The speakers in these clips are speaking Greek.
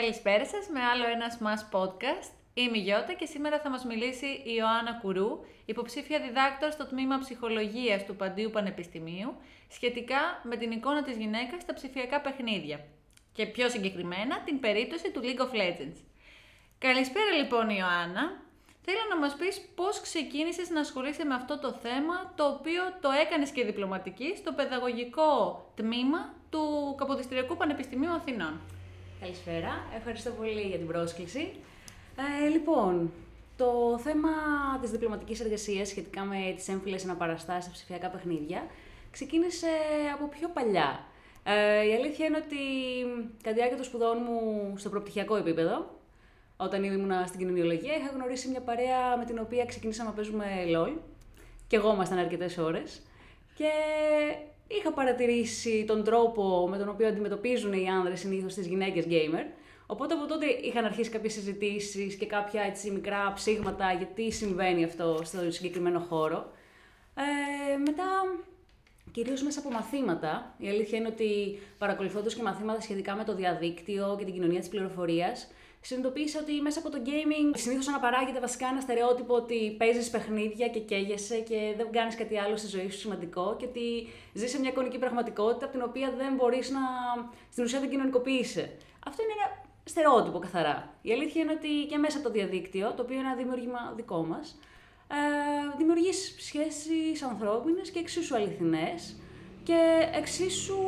Καλησπέρα σας με άλλο ένα Smash Podcast. Είμαι η Γιώτα και σήμερα θα μας μιλήσει η Ιωάννα Κουρού, υποψήφια διδάκτор στο τμήμα ψυχολογίας του Παντίου Πανεπιστημίου, σχετικά με την εικόνα της γυναίκας στα ψηφιακά παιχνίδια. Και πιο συγκεκριμένα την περίπτωση του League of Legends. Καλησπέρα λοιπόν Ιωάννα. Θέλω να μας πεις πώς ξεκίνησες να ασχολείσαι με αυτό το θέμα, το οποίο το έκανες και διπλωματική στο παιδαγωγικό τμήμα του Καποδιστριακού Πανεπιστημίου Αθηνών. Καλησπέρα, ευχαριστώ πολύ για την πρόσκληση. Ε, λοιπόν, το θέμα της διπλωματικής εργασίας σχετικά με τις έμφυλες αναπαραστάσεις στα ψηφιακά παιχνίδια ξεκίνησε από πιο παλιά. Ε, η αλήθεια είναι ότι κατά τη διάρκεια των σπουδών μου στο προπτυχιακό επίπεδο, όταν ήμουν στην κοινωνιολογία, είχα γνωρίσει μια παρέα με την οποία ξεκινήσαμε να παίζουμε LOL. Και εγώ ήμασταν αρκετές ώρες. Και είχα παρατηρήσει τον τρόπο με τον οποίο αντιμετωπίζουν οι άνδρες συνήθως τις γυναίκες gamer. Οπότε από τότε είχαν αρχίσει κάποιες συζητήσεις και κάποια έτσι, μικρά ψήγματα γιατί συμβαίνει αυτό στο συγκεκριμένο χώρο. Ε, μετά, κυρίως μέσα από μαθήματα, η αλήθεια είναι ότι παρακολουθώντας και μαθήματα σχετικά με το διαδίκτυο και την κοινωνία της πληροφορίας, συνειδητοποίησα ότι μέσα από το gaming συνήθως αναπαράγεται βασικά ένα στερεότυπο ότι παίζεις παιχνίδια και καίγεσαι και δεν κάνεις κάτι άλλο στη ζωή σου σημαντικό και ότι ζεις σε μια εικονική πραγματικότητα από την οποία δεν μπορείς να. στην ουσία δεν κοινωνικοποιείσαι. Αυτό είναι ένα στερεότυπο καθαρά. Η αλήθεια είναι ότι και μέσα από το διαδίκτυο, το οποίο είναι ένα δημιούργημα δικό μας, ε, δημιουργείς σχέσεις ανθρώπινες και εξίσου αληθινές και εξίσου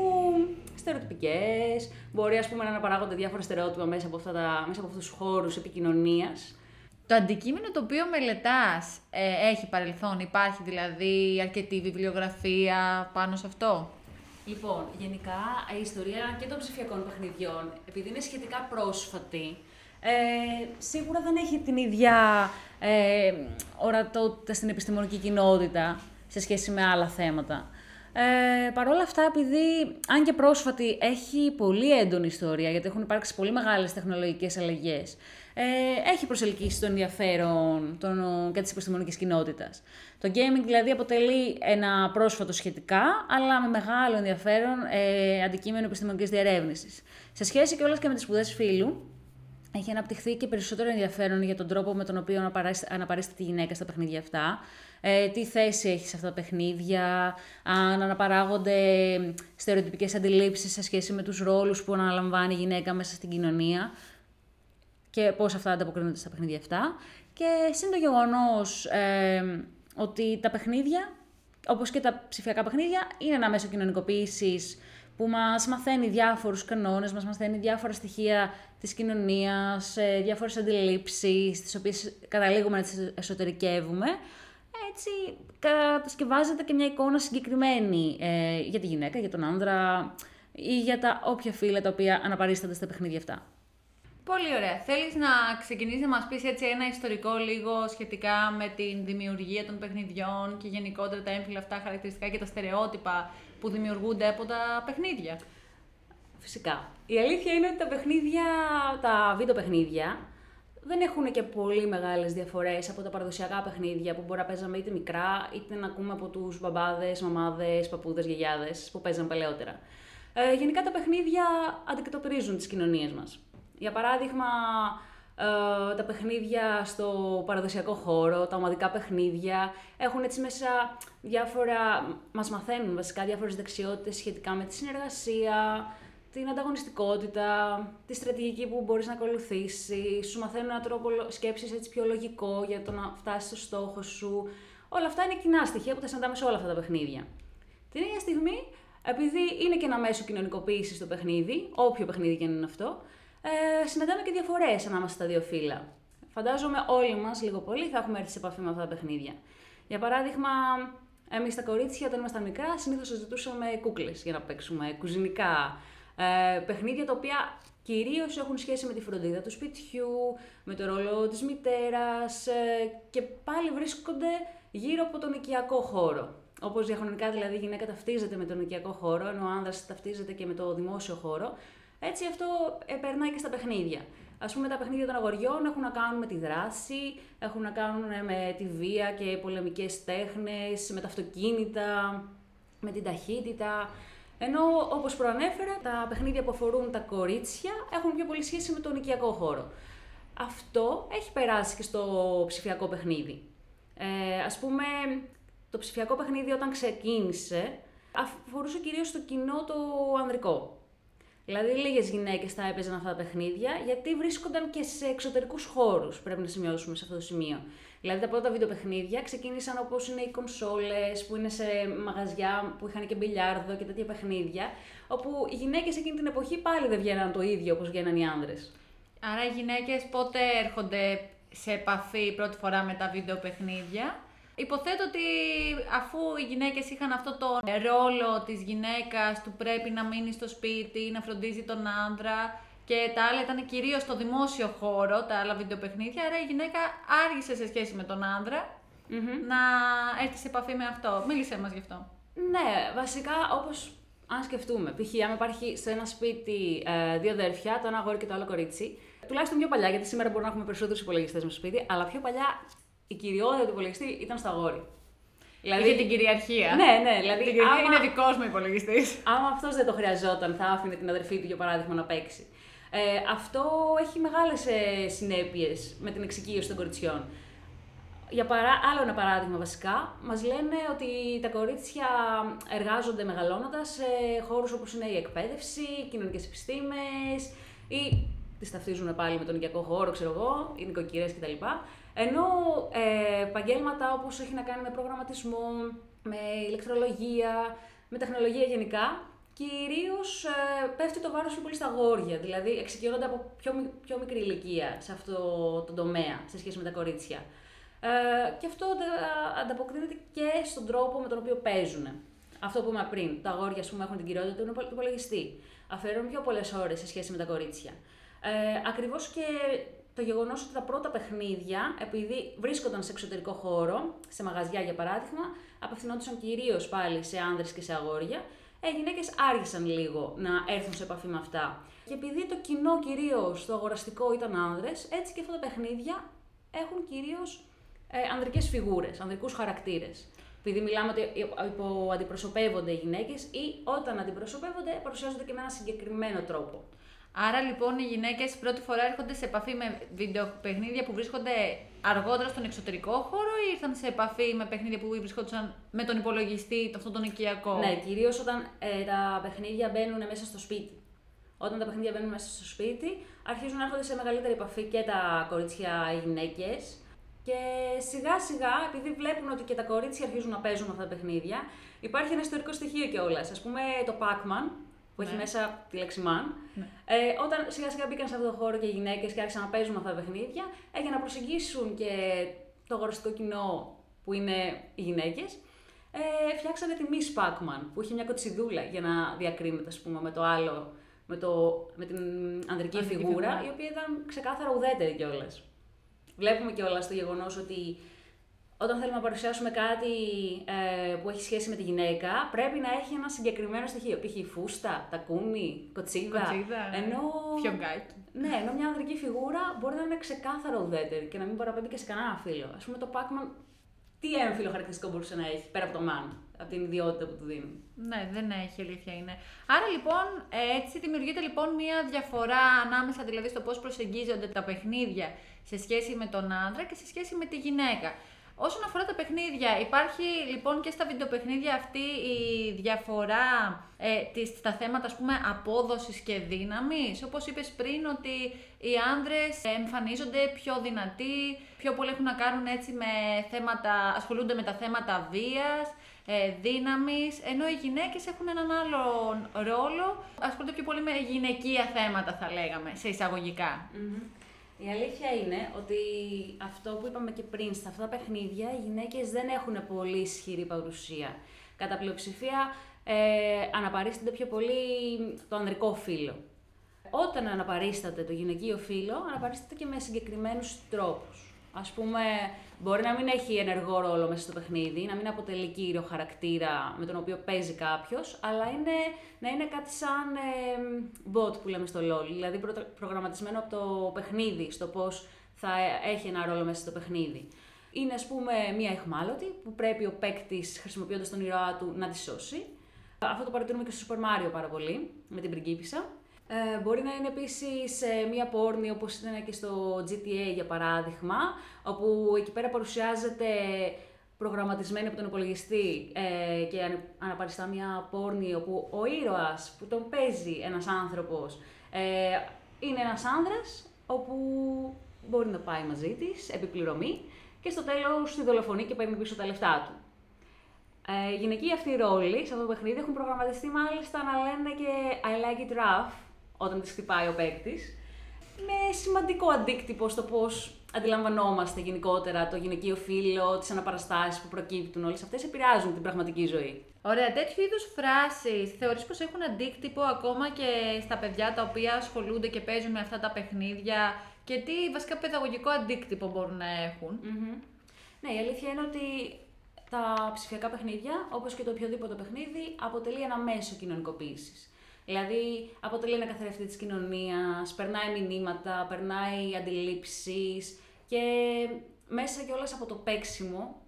στερεοτυπικές. Μπορεί ας πούμε, να αναπαράγονται διάφορα στερεότυπα μέσα από, αυτά τα, μέσα από αυτούς τους χώρους επικοινωνίας. Το αντικείμενο το οποίο μελετάς ε, έχει παρελθόν, υπάρχει δηλαδή αρκετή βιβλιογραφία πάνω σε αυτό; Λοιπόν, γενικά η ιστορία και των ψηφιακών παιχνιδιών, επειδή είναι σχετικά πρόσφατη, ε, σίγουρα δεν έχει την ίδια ε, ορατότητα στην επιστημονική κοινότητα σε σχέση με άλλα θέματα. Ε, Παρ' όλα αυτά, επειδή αν και πρόσφατη έχει πολύ έντονη ιστορία, γιατί έχουν υπάρξει πολύ μεγάλες τεχνολογικές αλλαγές, ε, έχει προσελκύσει το ενδιαφέρον των, και της επιστημονικής κοινότητας. Το gaming δηλαδή αποτελεί ένα πρόσφατο σχετικά, αλλά με μεγάλο ενδιαφέρον ε, αντικείμενο επιστημονικής διερεύνησης. Σε σχέση και όλες και με τις σπουδές φίλου, έχει αναπτυχθεί και περισσότερο ενδιαφέρον για τον τρόπο με τον οποίο αναπαρίσταται τη γυναίκα στα παιχνίδια αυτά. Ε, τι θέση έχει σε αυτά τα παιχνίδια, αν αναπαράγονται στερεοτυπικές αντιλήψεις σε σχέση με τους ρόλους που αναλαμβάνει η γυναίκα μέσα στην κοινωνία και πώς αυτά ανταποκρίνονται στα παιχνίδια αυτά. Και σύν το γεγονός ε, ότι τα παιχνίδια, όπως και τα ψηφιακά παιχνίδια, είναι ένα μέσο κοινωνικοποίησης που μας μαθαίνει διάφορους κανόνες, μας μαθαίνει διάφορα στοιχεία της κοινωνίας, ε, διάφορες αντιλήψεις, τις οποίες καταλήγουμε να τις εσωτερικεύουμε. Έτσι κατασκευάζεται και μια εικόνα συγκεκριμένη ε, για τη γυναίκα, για τον άνδρα ή για τα όποια φύλλα τα οποία αναπαρίστανται στα παιχνίδια αυτά. Πολύ ωραία. Θέλεις να ξεκινήσεις να μας πεις έτσι ένα ιστορικό λίγο σχετικά με την δημιουργία των παιχνιδιών και γενικότερα τα έμφυλα αυτά χαρακτηριστικά και τα στερεότυπα που δημιουργούνται από τα παιχνίδια. Φυσικά. Η αλήθεια είναι ότι τα παιχνίδια, τα βίντεο παιχνίδια, δεν έχουν και πολύ μεγάλες διαφορές από τα παραδοσιακά παιχνίδια που μπορεί να παίζαμε είτε μικρά, είτε να ακούμε από τους μπαμπάδες, μαμάδες, παππούδες, γιαγιάδες που παίζαν παλαιότερα. Ε, γενικά τα παιχνίδια αντικατοπτρίζουν τις κοινωνίες μας. Για παράδειγμα, ε, τα παιχνίδια στο παραδοσιακό χώρο, τα ομαδικά παιχνίδια, έχουν έτσι μέσα διάφορα, μας μαθαίνουν βασικά διάφορες δεξιότητες σχετικά με τη συνεργασία, την ανταγωνιστικότητα, τη στρατηγική που μπορείς να ακολουθήσεις, σου μαθαίνουν έναν τρόπο σκέψης έτσι πιο λογικό για το να φτάσεις στο στόχο σου. Όλα αυτά είναι κοινά στοιχεία που τα συναντάμε σε όλα αυτά τα παιχνίδια. Την ίδια στιγμή, επειδή είναι και ένα μέσο κοινωνικοποίησης το παιχνίδι, όποιο παιχνίδι και αν είναι αυτό, ε, συναντάμε και διαφορές ανάμεσα στα δύο φύλλα. Φαντάζομαι όλοι μας λίγο πολύ θα έχουμε έρθει σε επαφή με αυτά τα παιχνίδια. Για παράδειγμα, εμείς τα κορίτσια όταν ήμασταν μικρά συνήθως συζητούσαμε κούκλες για να παίξουμε, κουζινικά. Ε, παιχνίδια τα οποία κυρίως έχουν σχέση με τη φροντίδα του σπιτιού, με το ρόλο της μητέρας ε, και πάλι βρίσκονται γύρω από τον οικιακό χώρο. Όπως διαχρονικά δηλαδή η γυναίκα ταυτίζεται με τον οικιακό χώρο, ενώ ο άνδρας ταυτίζεται και με το δημόσιο χώρο, έτσι αυτό περνάει και στα παιχνίδια. Α πούμε, τα παιχνίδια των αγοριών έχουν να κάνουν με τη δράση, έχουν να κάνουν με τη βία και πολεμικές τέχνες, με τα αυτοκίνητα, με την ταχύτητα. Ενώ, όπως προανέφερα, τα παιχνίδια που αφορούν τα κορίτσια έχουν πιο πολύ σχέση με τον οικιακό χώρο. Αυτό έχει περάσει και στο ψηφιακό παιχνίδι. Ε, ας πούμε, το ψηφιακό παιχνίδι όταν ξεκίνησε, αφορούσε κυρίως το κοινό το ανδρικό. Δηλαδή, λίγες γυναίκες θα έπαιζαν αυτά τα παιχνίδια, γιατί βρίσκονταν και σε εξωτερικούς χώρους, πρέπει να σημειώσουμε σε αυτό το σημείο. Δηλαδή, τα πρώτα βίντεο παιχνίδια ξεκίνησαν όπως είναι οι κονσόλες, που είναι σε μαγαζιά που είχαν και μπιλιάρδο και τέτοια παιχνίδια, όπου οι γυναίκες εκείνη την εποχή πάλι δεν βγαίναν το ίδιο όπως βγαίναν οι άνδρες. Άρα, οι γυναίκες πότε έρχονται σε επαφή πρώτη φορά με τα βίντεο παιχνίδια. Υποθέτω ότι αφού οι γυναίκες είχαν αυτό το ρόλο της γυναίκας του πρέπει να μείνει στο σπίτι, να φροντίζει τον άντρα και τα άλλα ήταν κυρίως στο δημόσιο χώρο, τα άλλα βιντεοπαιχνίδια, άρα η γυναίκα άργησε σε σχέση με τον ανδρα να έρθει σε επαφή με αυτό. Μίλησέ μας γι' αυτό. Ναι, βασικά όπως αν σκεφτούμε, π.χ. αν υπάρχει σε ένα σπίτι ε, δύο αδέρφια, το ένα αγόρι και το άλλο κορίτσι, τουλάχιστον πιο παλιά, γιατί σήμερα μπορούμε να έχουμε περισσότερους υπολογιστές με στο σπίτι, αλλά πιο παλιά η κυριότητα του υπολογιστή ήταν στα αγόρι. Δηλαδή, Είχε την κυριαρχία. Ναι, ναι. Δηλαδή, την άμα... είναι δικό μου υπολογιστής. Άμα αυτός δεν το χρειαζόταν, θα άφηνε την αδερφή του για παράδειγμα να παίξει. Ε, αυτό έχει μεγάλες ε, συνέπειες με την εξοικείωση των κοριτσιών. Για παρά... Άλλο ένα παράδειγμα βασικά, μας λένε ότι τα κορίτσια εργάζονται μεγαλώνοντας σε χώρους όπως είναι η εκπαίδευση, οι κοινωνικές επιστήμες ή τις ταυτίζουν πάλι με τον οικιακό χώρο, ξέρω εγώ, οι νοικοκυρές κτλ. Ενώ ε, επαγγέλματα όπως έχει να κάνει με προγραμματισμό, με ηλεκτρολογία, με τεχνολογία γενικά, κυρίως ε, πέφτει το βάρος πιο πολύ στα γόρια. Δηλαδή, εξοικειώνονται από πιο, πιο μικρή ηλικία σε αυτό το τομέα σε σχέση με τα κορίτσια. Ε, και αυτό ανταποκρίνεται και στον τρόπο με τον οποίο παίζουν. Αυτό που είπαμε πριν. Τα αγόρια, πούμε, έχουν την κυριότητα του υπολογιστή. Αφαιρούν πιο πολλές ώρες σε σχέση με τα κορίτσια. Ε, Ακριβώς και το γεγονός ότι τα πρώτα παιχνίδια, επειδή βρίσκονταν σε εξωτερικό χώρο, σε μαγαζιά για παράδειγμα, απευθυνόντουσαν κυρίως πάλι σε άνδρες και σε αγόρια, ε, οι γυναίκες άργησαν λίγο να έρθουν σε επαφή με αυτά. Και επειδή το κοινό κυρίως το αγοραστικό ήταν άνδρες, έτσι και αυτά τα παιχνίδια έχουν κυρίως ε, ανδρικές φιγούρες, ανδρικούς χαρακτήρες. Επειδή μιλάμε ότι υπο, αντιπροσωπεύονται οι γυναίκες ή όταν αντιπροσωπεύονται παρουσιάζονται και με ένα συγκεκριμένο τρόπο. Άρα λοιπόν οι γυναίκες πρώτη φορά έρχονται σε επαφή με βιντεοπαιχνίδια που βρίσκονται αργότερα στον εξωτερικό χώρο ή ήρθαν σε επαφή με παιχνίδια που βρισκόντουσαν με τον υπολογιστή, αυτό τον οικιακό; Ναι, κυρίως όταν ε, τα παιχνίδια μπαίνουν μέσα στο σπίτι. Όταν τα παιχνίδια μπαίνουν μέσα στο σπίτι, αρχίζουν να έρχονται σε μεγαλύτερη επαφή και τα κορίτσια οι γυναίκες. Και σιγά σιγά, επειδή βλέπουν ότι και τα κορίτσια αρχίζουν να παίζουν αυτά τα παιχνίδια, υπάρχει ένα ιστορικό στοιχείο κιόλας. Α πούμε το Pac-Man, που έχει ναι. μέσα τη λέξη man. Ναι. Ε, όταν σιγά σιγά μπήκαν σε αυτό το χώρο και οι γυναίκες και άρχισαν να παίζουν αυτά τα παιχνίδια, ε, για να προσεγγίσουν και το αγοραστικό κοινό που είναι οι γυναίκες, ε, φτιάξανε τη Miss Pac-Man, που είχε μια κοτσιδούλα για να διακρίνεται, ας πούμε, με το άλλο, με, το, με την ανδρική φιγούρα, η οποία ήταν ξεκάθαρα ουδέτερη κιόλας. Βλέπουμε κιόλας το γεγονός ότι όταν θέλουμε να παρουσιάσουμε κάτι ε, που έχει σχέση με τη γυναίκα, πρέπει να έχει ένα συγκεκριμένο στοιχείο. Π.χ. φούστα, τακούνι, κοτσίδα. Κοτσίδα. Ενώ... Φιωγκάκι. Ναι, ενώ μια ανδρική φιγούρα μπορεί να είναι ξεκάθαρο ουδέτερη και να μην παραπέμπει και σε κανένα φίλο. Α πούμε το Pac-Man, τι έμφυλο χαρακτηριστικό μπορούσε να έχει πέρα από το man, από την ιδιότητα που του δίνει; Ναι, δεν έχει, αλήθεια είναι. Άρα λοιπόν, έτσι δημιουργείται λοιπόν μια διαφορά ανάμεσα δηλαδή στο πώς προσεγγίζονται τα παιχνίδια σε σχέση με τον άντρα και σε σχέση με τη γυναίκα. Όσον αφορά τα παιχνίδια, υπάρχει λοιπόν και στα βιντεοπαιχνίδια αυτή η διαφορά ε, της, στα θέματα ας πούμε απόδοσης και δύναμης. Όπως είπες πριν ότι οι άνδρες εμφανίζονται πιο δυνατοί, πιο πολύ έχουν να κάνουν έτσι με θέματα, ασχολούνται με τα θέματα βίας, ε, δύναμης, ενώ οι γυναίκες έχουν έναν άλλο ρόλο, ασχολούνται πιο πολύ με γυναικεία θέματα θα λέγαμε, σε εισαγωγικά. Η αλήθεια είναι ότι αυτό που είπαμε και πριν, στα αυτά τα παιχνίδια οι γυναίκες δεν έχουν πολύ ισχυρή παρουσία. Κατά πλειοψηφία ε, αναπαρίσταται πιο πολύ το ανδρικό φύλλο. Όταν αναπαρίσταται το γυναικείο φύλλο, αναπαρίσταται και με συγκεκριμένους τρόπους. Ας πούμε, μπορεί να μην έχει ενεργό ρόλο μέσα στο παιχνίδι, να μην αποτελεί κύριο χαρακτήρα με τον οποίο παίζει κάποιος, αλλά είναι, να είναι κάτι σαν ε, bot που λέμε στο LOL, δηλαδή προ, προγραμματισμένο από το παιχνίδι, στο πώς θα έχει ένα ρόλο μέσα στο παιχνίδι. Είναι, ας πούμε, μία εχμάλωτη που πρέπει ο παίκτης χρησιμοποιώντας τον ήρωά του να τη σώσει. Αυτό το παρατηρούμε και στο Super Mario πάρα πολύ, με την πριγκίπισσα. Ε, μπορεί να είναι επίσης ε, μία πόρνη όπως ήταν και στο GTA για παράδειγμα, όπου εκεί πέρα παρουσιάζεται προγραμματισμένη από τον υπολογιστή ε, και αναπαριστά μια πόρνη όπου ο ήρωας που τον παίζει ένας άνθρωπος ε, είναι ένας άνδρας όπου μπορεί να πάει μαζί της, επιπληρωμή και στο τέλος τη δολοφονεί και παίρνει πίσω τα λεφτά του. Ε, γυναικοί αυτοί οι ρόλοι σε αυτό το παιχνίδι έχουν προγραμματιστεί μάλιστα να λένε και I like it rough όταν τη χτυπάει ο παίκτης. Με σημαντικό αντίκτυπο στο πώς αντιλαμβανόμαστε γενικότερα το γυναικείο φύλλο, τις αναπαραστάσεις που προκύπτουν, όλες αυτές επηρεάζουν την πραγματική ζωή. Ωραία, τέτοιου είδους φράσεις θεωρείς πως έχουν αντίκτυπο ακόμα και στα παιδιά τα οποία ασχολούνται και παίζουν με αυτά τα παιχνίδια και τι βασικά παιδαγωγικό αντίκτυπο μπορούν να εχουν Ναι, η αλήθεια είναι ότι τα ψηφιακά παιχνίδια, όπως και το οποιοδήποτε παιχνίδι, αποτελεί ένα μέσο κοινωνικοποίησης. Δηλαδή, αποτελεί ένα καθρέφτη της κοινωνίας, περνάει μηνύματα, περνάει αντιλήψεις και μέσα και όλες από το παίξιμο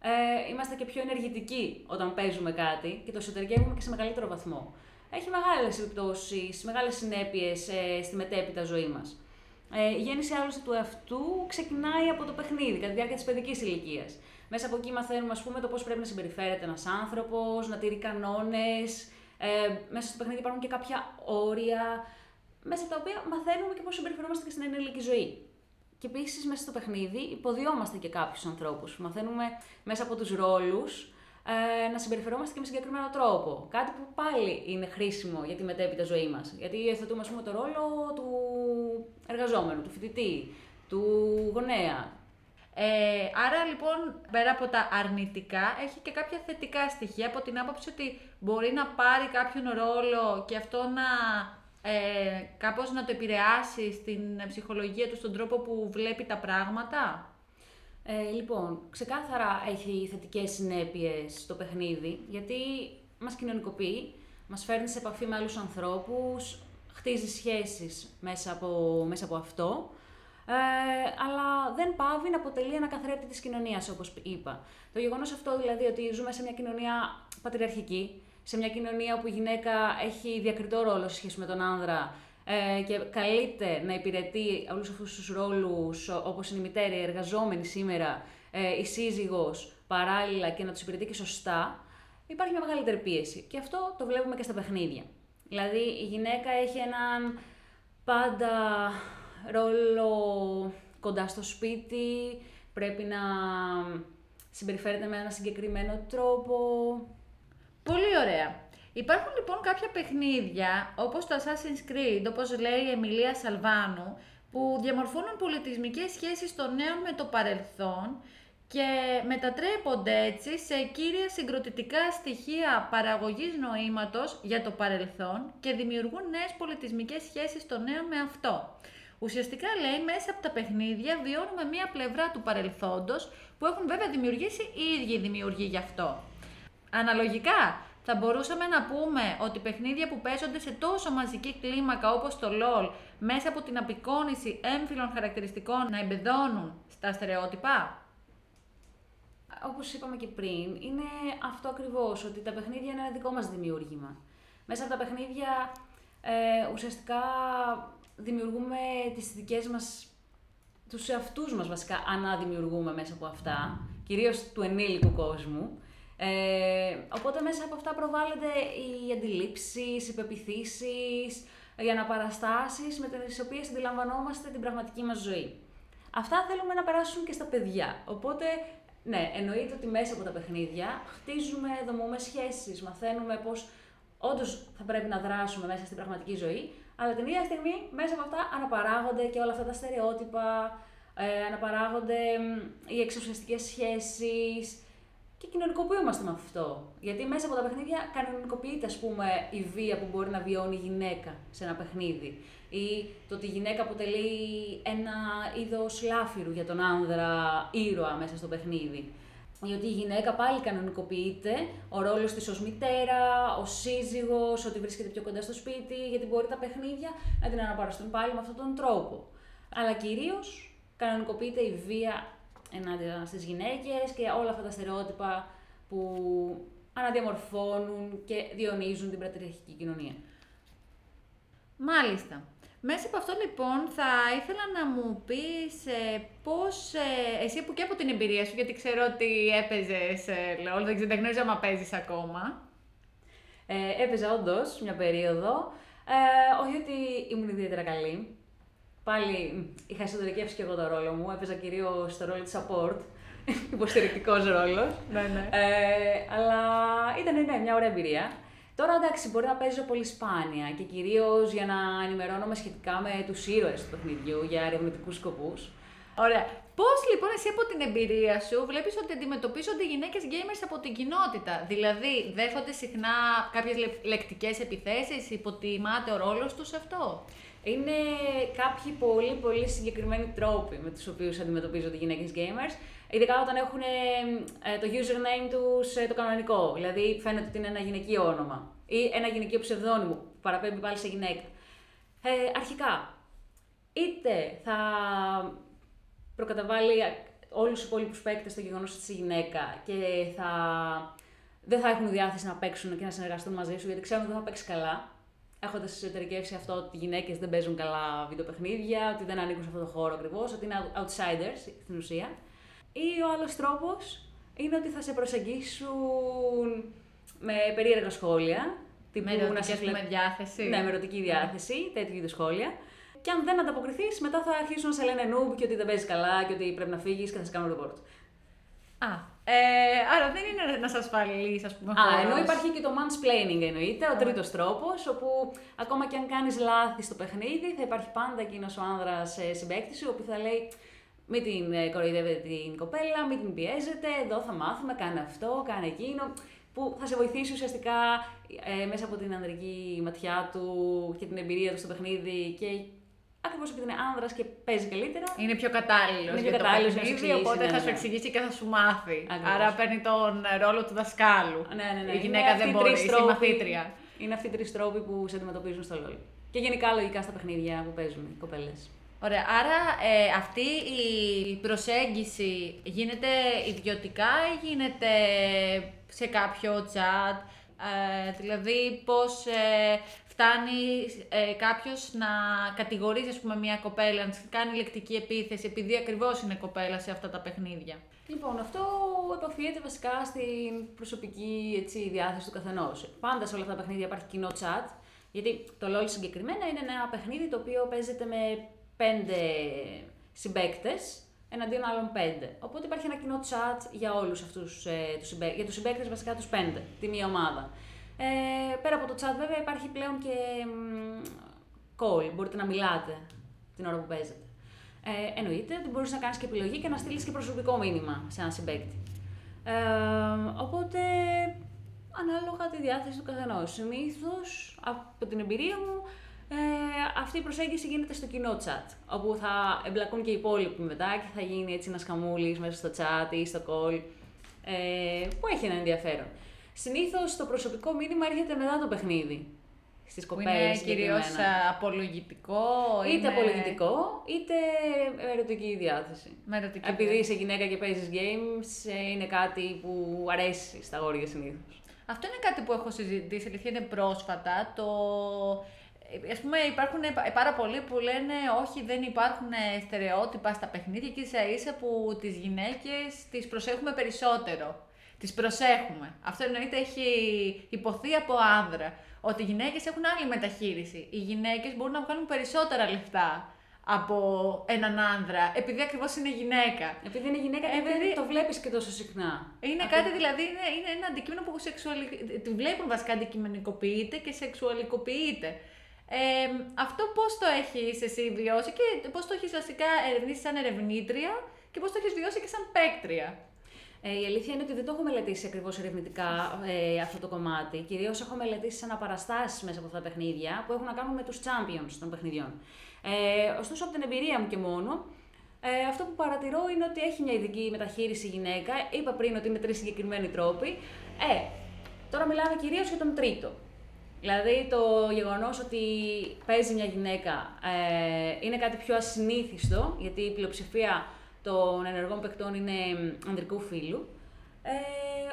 ε, είμαστε και πιο ενεργητικοί όταν παίζουμε κάτι και το εσωτερικεύουμε και σε μεγαλύτερο βαθμό. Έχει μεγάλες επιπτώσεις, μεγάλες συνέπειες ε, στη μετέπειτα ζωή μας. Ε, η γέννηση άλλωστε του εαυτού ξεκινάει από το παιχνίδι, κατά τη διάρκεια της παιδικής ηλικίας. Μέσα από εκεί μαθαίνουμε, ας πούμε, το πώς πρέπει να συμπεριφέρεται ένας άνθρωπος, να τηρεί κανόνες. Ε, μέσα στο παιχνίδι υπάρχουν και κάποια όρια, μέσα από τα οποία μαθαίνουμε και πώς συμπεριφερόμαστε και στην ενήλικη ζωή. Και επίσης μέσα στο παιχνίδι υποδιόμαστε και κάποιους ανθρώπους. Μαθαίνουμε μέσα από τους ρόλους ε, να συμπεριφερόμαστε και με συγκεκριμένο τρόπο. Κάτι που πάλι είναι χρήσιμο για τη μετέπειτα ζωής μας. Γιατί υιοθετούμε, πούμε, το ρόλο του εργαζόμενου, του φοιτητή, του γονέα. Ε, άρα λοιπόν, πέρα από τα αρνητικά, έχει και κάποια θετικά στοιχεία από την άποψη ότι μπορεί να πάρει κάποιον ρόλο και αυτό να ε, κάπως να το επηρεάσει στην ψυχολογία του, στον τρόπο που βλέπει τα πράγματα; Ε, λοιπόν, ξεκάθαρα έχει θετικές συνέπειες το παιχνίδι, γιατί μας κοινωνικοποιεί, μας φέρνει σε επαφή με άλλους ανθρώπους, χτίζει σχέσεις μέσα από, μέσα από αυτό, ε, αλλά δεν πάβει να αποτελεί ένα καθρέπτη της κοινωνίας, όπως είπα. Το γεγονός αυτό δηλαδή ότι ζούμε σε μια κοινωνία πατριαρχική, σε μια κοινωνία όπου η γυναίκα έχει διακριτό ρόλο σε σχέση με τον άνδρα ε, και καλείται να υπηρετεί όλους αυτούς τους ρόλους όπως είναι η μητέρα, η εργαζόμενη σήμερα, ε, η σύζυγος παράλληλα και να τους υπηρετεί και σωστά, υπάρχει μια μεγαλύτερη πίεση. Και αυτό το βλέπουμε και στα παιχνίδια. Δηλαδή η γυναίκα έχει έναν πάντα ρόλο κοντά στο σπίτι, πρέπει να συμπεριφέρεται με ένα συγκεκριμένο τρόπο. Πολύ ωραία. Υπάρχουν λοιπόν κάποια παιχνίδια, όπως το Assassin's Creed, όπως λέει η Εμιλία Σαλβάνου, που διαμορφώνουν πολιτισμικές σχέσεις των νέων με το παρελθόν και μετατρέπονται έτσι σε κύρια συγκροτητικά στοιχεία παραγωγής νοήματος για το παρελθόν και δημιουργούν νέες πολιτισμικές σχέσεις των νέων με αυτό. Ουσιαστικά λέει μέσα από τα παιχνίδια βιώνουμε μία πλευρά του παρελθόντος που έχουν βέβαια δημιουργήσει οι ίδιοι δημιουργοί γι' αυτό. Αναλογικά, θα μπορούσαμε να πούμε ότι παιχνίδια που παίζονται σε τόσο μαζική κλίμακα όπως το LOL μέσα από την απεικόνηση έμφυλων χαρακτηριστικών να εμπεδώνουν στα στερεότυπα; Όπως είπαμε και πριν, είναι αυτό ακριβώς, ότι τα παιχνίδια είναι ένα δικό μας δημιούργημα. Μέσα από τα παιχνίδια ε, ουσιαστικά δημιουργούμε τις δικές μας, τους εαυτούς μας βασικά, αναδημιουργούμε μέσα από αυτά, κυρίως του ενήλικου κόσμου. Ε, οπότε μέσα από αυτά προβάλλονται οι αντιλήψεις, οι πεπιθήσεις, οι αναπαραστάσεις με τις οποίες αντιλαμβανόμαστε την πραγματική μας ζωή. Αυτά θέλουμε να περάσουν και στα παιδιά. Οπότε, ναι, εννοείται ότι μέσα από τα παιχνίδια χτίζουμε, δομούμε σχέσεις, μαθαίνουμε πώς όντως θα πρέπει να δράσουμε μέσα στην πραγματική ζωή, αλλά την ίδια στιγμή μέσα από αυτά αναπαράγονται και όλα αυτά τα στερεότυπα, ε, αναπαράγονται οι εξουσιαστικές σχέσεις, και κοινωνικοποιούμαστε με αυτό. Γιατί μέσα από τα παιχνίδια κανονικοποιείται, ας πούμε, η βία που μπορεί να βιώνει η γυναίκα σε ένα παιχνίδι. Ή το ότι η γυναίκα αποτελεί ένα είδος λάφυρου για τον άνδρα ήρωα μέσα στο παιχνίδι. Γιατί η γυναίκα πάλι κανονικοποιείται, ο ρόλος της ως μητέρα, ο σύζυγος, ότι βρίσκεται πιο κοντά στο σπίτι, γιατί μπορεί τα παιχνίδια να την αναπαραστούν πάλι με αυτόν τον τρόπο. Αλλά κυρίως κανονικοποιείται η βία ενάντια στις γυναίκες και όλα αυτά τα στερεότυπα που αναδιαμορφώνουν και διονύζουν την πατριαρχική κοινωνία. Μάλιστα. Μέσα από αυτό λοιπόν θα ήθελα να μου πεις ε, πώς, ε, εσύ που και από την εμπειρία σου, γιατί ξέρω ότι έπαιζες ε, LOL, δεν ξέρω, δεν γνωρίζω άμα παίζεις ακόμα. Ε, έπαιζα όντως μια περίοδο, ε, όχι ότι ήμουν ιδιαίτερα καλή. Πάλι είχα εσωτερικεύσει και εγώ το ρόλο μου, έπαιζα κυρίως στο ρόλο της support, υποστηρικτικός ρόλος. Ναι, ναι. Ε, αλλά ήταν ναι, μια ωραία εμπειρία. Τώρα εντάξει, μπορεί να παίζω πολύ σπάνια και κυρίως για να ενημερώνομαι σχετικά με τους ήρωες του παιχνιδιού για ερευνητικούς σκοπούς. Ωραία. Πώς λοιπόν εσύ από την εμπειρία σου βλέπεις ότι αντιμετωπίζονται οι γυναίκες gamers από την κοινότητα; Δηλαδή, δέχονται συχνά κάποιες λεκτικές επιθέσεις, υποτιμάται ο ρόλος τους σε αυτό; Είναι κάποιοι πολύ πολύ συγκεκριμένοι τρόποι με τους οποίους αντιμετωπίζονται οι γυναίκες gamers. Ειδικά όταν έχουν ε, το username τους ε, το κανονικό. Δηλαδή φαίνεται ότι είναι ένα γυναικείο όνομα. Ή ένα γυναικείο ψευδόνυμο που παραπέμπει πάλι σε γυναίκα. Ε, αρχικά, είτε θα προκαταβάλει όλους τους υπόλοιπους παίκτες στο γεγονός ότι είσαι γυναίκα και θα... δεν θα έχουν διάθεση να παίξουν και να συνεργαστούν μαζί σου γιατί ξέρουν ότι δεν θα παίξεις καλά. Έχοντας εσωτερικεύσει αυτό ότι οι γυναίκες δεν παίζουν καλά βιντεοπαιχνίδια, ότι δεν ανήκουν σε αυτό το χώρο ακριβώς, ότι είναι outsiders στην ουσία. Ή ο άλλος τρόπος είναι ότι θα σε προσεγγίσουν με περίεργα σχόλια. Τύπου με ερωτική να διάθεση. Ναι, με ερωτική διάθεση, τέτοιου είδους σχόλια. Και αν δεν ανταποκριθείς, μετά θα αρχίσουν να σε λένε νουμπ και ότι δεν παίζεις καλά και ότι πρέπει να φύγεις και θα σε κάνουν report. Α, ε, άρα δεν είναι ένα ασφαλή, ας πούμε. Α, ενώ υπάρχει και το mansplaining εννοείται, ο τρίτος τρόπος, όπου ακόμα και αν κάνεις λάθη στο παιχνίδι, θα υπάρχει πάντα εκείνος ο άνδρας ε, συμπέκτη σου, που θα λέει μην την ε, κοροϊδεύετε την κοπέλα, μην την πιέζετε, εδώ θα μάθουμε, κάνε αυτό, κάνε εκείνο, που θα σε βοηθήσει ουσιαστικά ε, μέσα από την ανδρική ματιά του και την εμπειρία του στο παιχνίδι και Ακριβώς επειδή είναι άνδρας και παίζει καλύτερα. Είναι πιο κατάλληλος. Είναι πιο κατάλληλος να σου οπότε ναι, θα σου ναι. εξηγήσει και θα σου μάθει. Ακριβώς. Άρα παίρνει τον ρόλο του δασκάλου. Ναι, ναι, ναι. Η γυναίκα δεν μπορεί, η μαθήτρια. Είναι αυτοί οι τρεις τρόποι που σε αντιμετωπίζουν στο LOL. Και γενικά λογικά στα παιχνίδια που παίζουν οι κοπέλες. Ωραία, άρα ε, αυτή η προσέγγιση γίνεται ιδιωτικά ή γίνεται σε κάποιο chat, ε, δηλαδή πώς ε, φτάνει ε, κάποιος να κατηγορήσει ας πούμε, μια κοπέλα, να κάνει λεκτική επίθεση επειδή ακριβώς είναι κοπέλα σε αυτά τα παιχνίδια; Λοιπόν, αυτό επαφιέται βασικά στην προσωπική έτσι, διάθεση του καθενός. Πάντα σε όλα αυτά τα παιχνίδια υπάρχει κοινό chat, γιατί το LOL συγκεκριμένα είναι ένα παιχνίδι το οποίο παίζεται με πέντε συμπαίκτες εναντίον άλλων πέντε. Οπότε υπάρχει ένα κοινό chat για όλους αυτούς ε, τους συμπαίκτε, για τους συμπαίκτες βασικά τους πέντε, τη μία ομάδα. Ε, πέρα από το chat, βέβαια, υπάρχει πλέον και call. Μπορείτε να μιλάτε την ώρα που παίζετε. Ε, εννοείται ότι μπορείς να κάνεις και επιλογή και να στείλεις και προσωπικό μήνυμα σε έναν συμπαίκτη. Ε, οπότε, ανάλογα τη διάθεση του καθενός. Συνήθως, από την εμπειρία μου, ε, αυτή η προσέγγιση γίνεται στο κοινό chat, όπου θα εμπλακούν και οι υπόλοιποι μετά και θα γίνει έτσι ένας χαμούλης μέσα στο chat ή στο call, ε, που έχει ένα ενδιαφέρον. Συνήθως το προσωπικό μήνυμα έρχεται μετά το παιχνίδι. Στις κοπέλε. Είναι κυρίως απολογητικό. Είτε είναι... απολογητικό, είτε ερωτική διάθεση. Με ερωτική Επειδή είσαι γυναίκα και παίζεις games, ε, είναι κάτι που αρέσει στα γόρια συνήθως. Αυτό είναι κάτι που έχω συζητήσει, αλήθεια είναι πρόσφατα. Το Α πούμε, υπάρχουν πάρα πολλοί που λένε όχι, δεν υπάρχουν στερεότυπα στα παιχνίδια και ίσα ίσα που τις γυναίκες τις προσέχουμε περισσότερο. Τις προσέχουμε. Αυτό εννοείται έχει υποθεί από άνδρα. Ότι οι γυναίκες έχουν άλλη μεταχείριση. Οι γυναίκες μπορούν να βγάλουν περισσότερα λεφτά από έναν άνδρα, επειδή ακριβώς είναι γυναίκα. Επειδή είναι γυναίκα και επειδή... το βλέπεις και τόσο συχνά. Είναι κάτι δηλαδή, είναι, είναι ένα αντικείμενο που σεξουαλι... τη βλέπουν βασικά αντικειμενικοποιείται και σεξουαλικοποιείται. Ε, αυτό πώς το έχεις εσύ βιώσει και πώς το έχεις βασικά ερευνήσει σαν ερευνήτρια και πώς το έχεις βιώσει και σαν παίκτρια; Ε, η αλήθεια είναι ότι δεν το έχω μελετήσει ακριβώς ερευνητικά ε, αυτό το κομμάτι. Κυρίως έχω μελετήσει σαν αναπαραστάσει μέσα από αυτά τα παιχνίδια που έχουν να κάνουν με τους champions των παιχνιδιών. Ε, ωστόσο, από την εμπειρία μου και μόνο, ε, αυτό που παρατηρώ είναι ότι έχει μια ειδική μεταχείριση η γυναίκα. Είπα πριν ότι είναι τρεις συγκεκριμένοι τρόποι. Ε, τώρα μιλάμε κυρίως για τον τρίτο. Δηλαδή το γεγονός ότι παίζει μια γυναίκα ε, είναι κάτι πιο ασυνήθιστο, γιατί η πλειοψηφία των ενεργών παικτών είναι ανδρικού φύλου. Ε,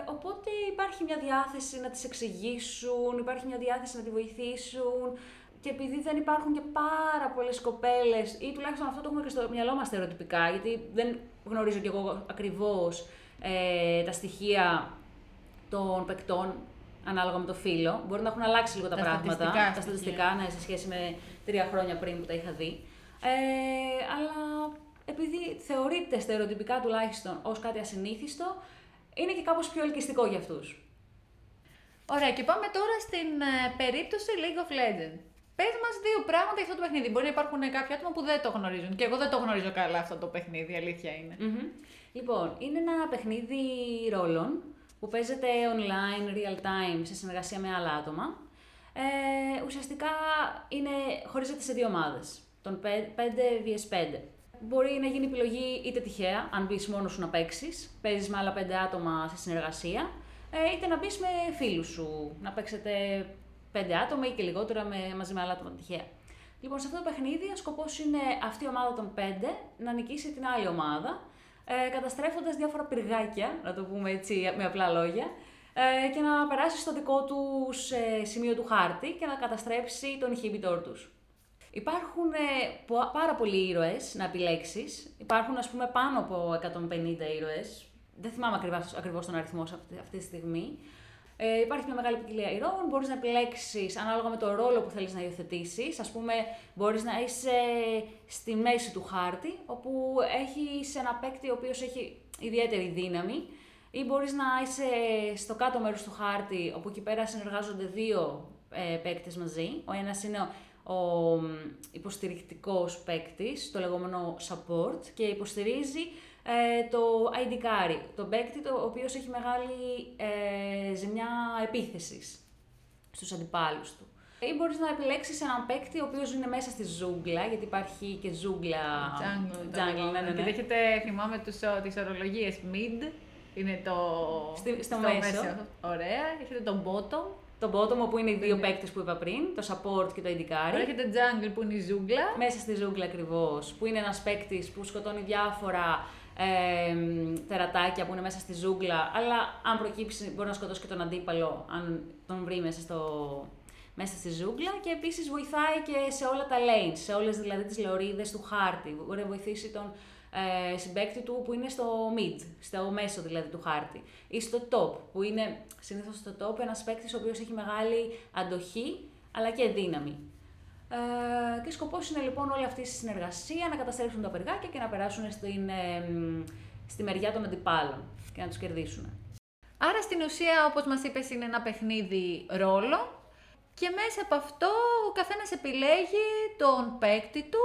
οπότε υπάρχει μια διάθεση να τις εξηγήσουν, υπάρχει μια διάθεση να τη βοηθήσουν και επειδή δεν υπάρχουν και πάρα πολλές κοπέλες, ή τουλάχιστον αυτό το έχουμε και στο μυαλό μας στερεοτυπικά, γιατί δεν γνωρίζω κι εγώ ακριβώς ε, τα στοιχεία των παικτών ανάλογα με το φύλλο. Μπορεί να έχουν αλλάξει λίγο τα, Τα πράγματα. στατιστικά τα στατιστικά, ναι, σε σχέση με τρία χρόνια πριν που τα είχα δει. Ε, αλλά επειδή θεωρείται στερεοτυπικά τουλάχιστον ως κάτι ασυνήθιστο, είναι και κάπως πιο ελκυστικό για αυτούς. Ωραία, και πάμε τώρα στην ε, περίπτωση League of Legends. Πες μας δύο πράγματα για αυτό το παιχνίδι. Μπορεί να υπάρχουν κάποια άτομα που δεν το γνωρίζουν. Και εγώ δεν το γνωρίζω καλά αυτό το παιχνίδι, η αλήθεια είναι. Μμμ. Λοιπόν, είναι ένα παιχνίδι ρόλων που παίζεται online, real time, σε συνεργασία με άλλα άτομα. Ε, ουσιαστικά είναι, χωρίζεται σε δύο ομάδες, των 5 vs 5. Μπορεί να γίνει επιλογή είτε τυχαία, αν μπεις μόνος σου να παίξεις, παίζεις με άλλα 5 άτομα σε συνεργασία, ε, είτε να μπεις με φίλους σου, να παίξετε 5 άτομα ή και λιγότερα με, μαζί με άλλα άτομα τυχαία. Λοιπόν, σε αυτό το παιχνίδι ο σκοπός είναι αυτή η ομάδα των 5 να νικήσει την άλλη ομάδα, ε, καταστρέφοντας διάφορα πυργάκια, να το πούμε έτσι με απλά λόγια, ε, και να περάσει στο δικό τους σημείο του χάρτη και να καταστρέψει τον inhibitor τους. Υπάρχουν ε, πο- πάρα πολλοί ήρωες να επιλέξεις. Υπάρχουν ας πούμε πάνω από 150 ήρωες. Δεν θυμάμαι ακριβώς, ακριβώς τον αριθμό σε αυτή, αυτή τη στιγμή. Ε, υπάρχει μια μεγάλη ποικιλία ηρώων. Μπορείς να επιλέξεις ανάλογα με το ρόλο που θέλεις να υιοθετήσεις. Ας πούμε, μπορείς να είσαι στη μέση του χάρτη, όπου έχεις ένα παίκτη ο οποίος έχει ιδιαίτερη δύναμη. Ή μπορείς να είσαι στο κάτω μέρος του χάρτη, όπου εκεί πέρα συνεργάζονται δύο ε, παίκτες μαζί. Ο ένας είναι ο, ο μ, υποστηρικτικός παίκτης, το λεγόμενο support, και υποστηρίζει ε, το ID carry, τον παίκτη το, ο οποίος έχει μεγάλη ε, ζημιά επίθεσης στους αντιπάλους του. Ή μπορείς να επιλέξεις έναν παίκτη ο οποίος είναι μέσα στη ζούγκλα, γιατί υπάρχει και ζούγκλα... Jungle. jungle ναι, ναι, Και ναι. έχετε, θυμάμαι, τους, ο- τις ορολογίες mid, είναι το... Στη- στο μέσο. Ωραία. Έχετε τον bottom. Το bottom που είναι οι δύο Ναι. παίκτες που είπα πριν, το support και το ID Ωραία, carry. έχετε jungle που είναι η ζούγκλα. Μέσα στη ζούγκλα ακριβώς, που είναι ένας παίκτης που σκοτώνει διάφορα ε, μ, τερατάκια που είναι μέσα στη ζούγκλα, αλλά αν προκύψει μπορεί να σκοτώσει και τον αντίπαλο, αν τον βρει μέσα, στο, μέσα στη ζούγκλα. Και επίσης βοηθάει και σε όλα τα lanes, σε όλες δηλαδή τις λεωρίδες του χάρτη. Μπορεί να βοηθήσει τον ε, συμπέκτη του που είναι στο mid, στο μέσο δηλαδή του χάρτη. Ή στο top, που είναι συνήθως στο top ένας παίκτης ο οποίος έχει μεγάλη αντοχή αλλά και δύναμη. Ε, και σκοπός είναι λοιπόν όλη αυτή η συνεργασία να καταστρέψουν τα περγάκια και να περάσουν στην, ε, μ, στη μεριά των αντιπάλων και να τους κερδίσουν. Άρα στην ουσία, όπως μας είπες, είναι ένα παιχνίδι ρόλο και μέσα από αυτό ο καθένας επιλέγει τον παίκτη του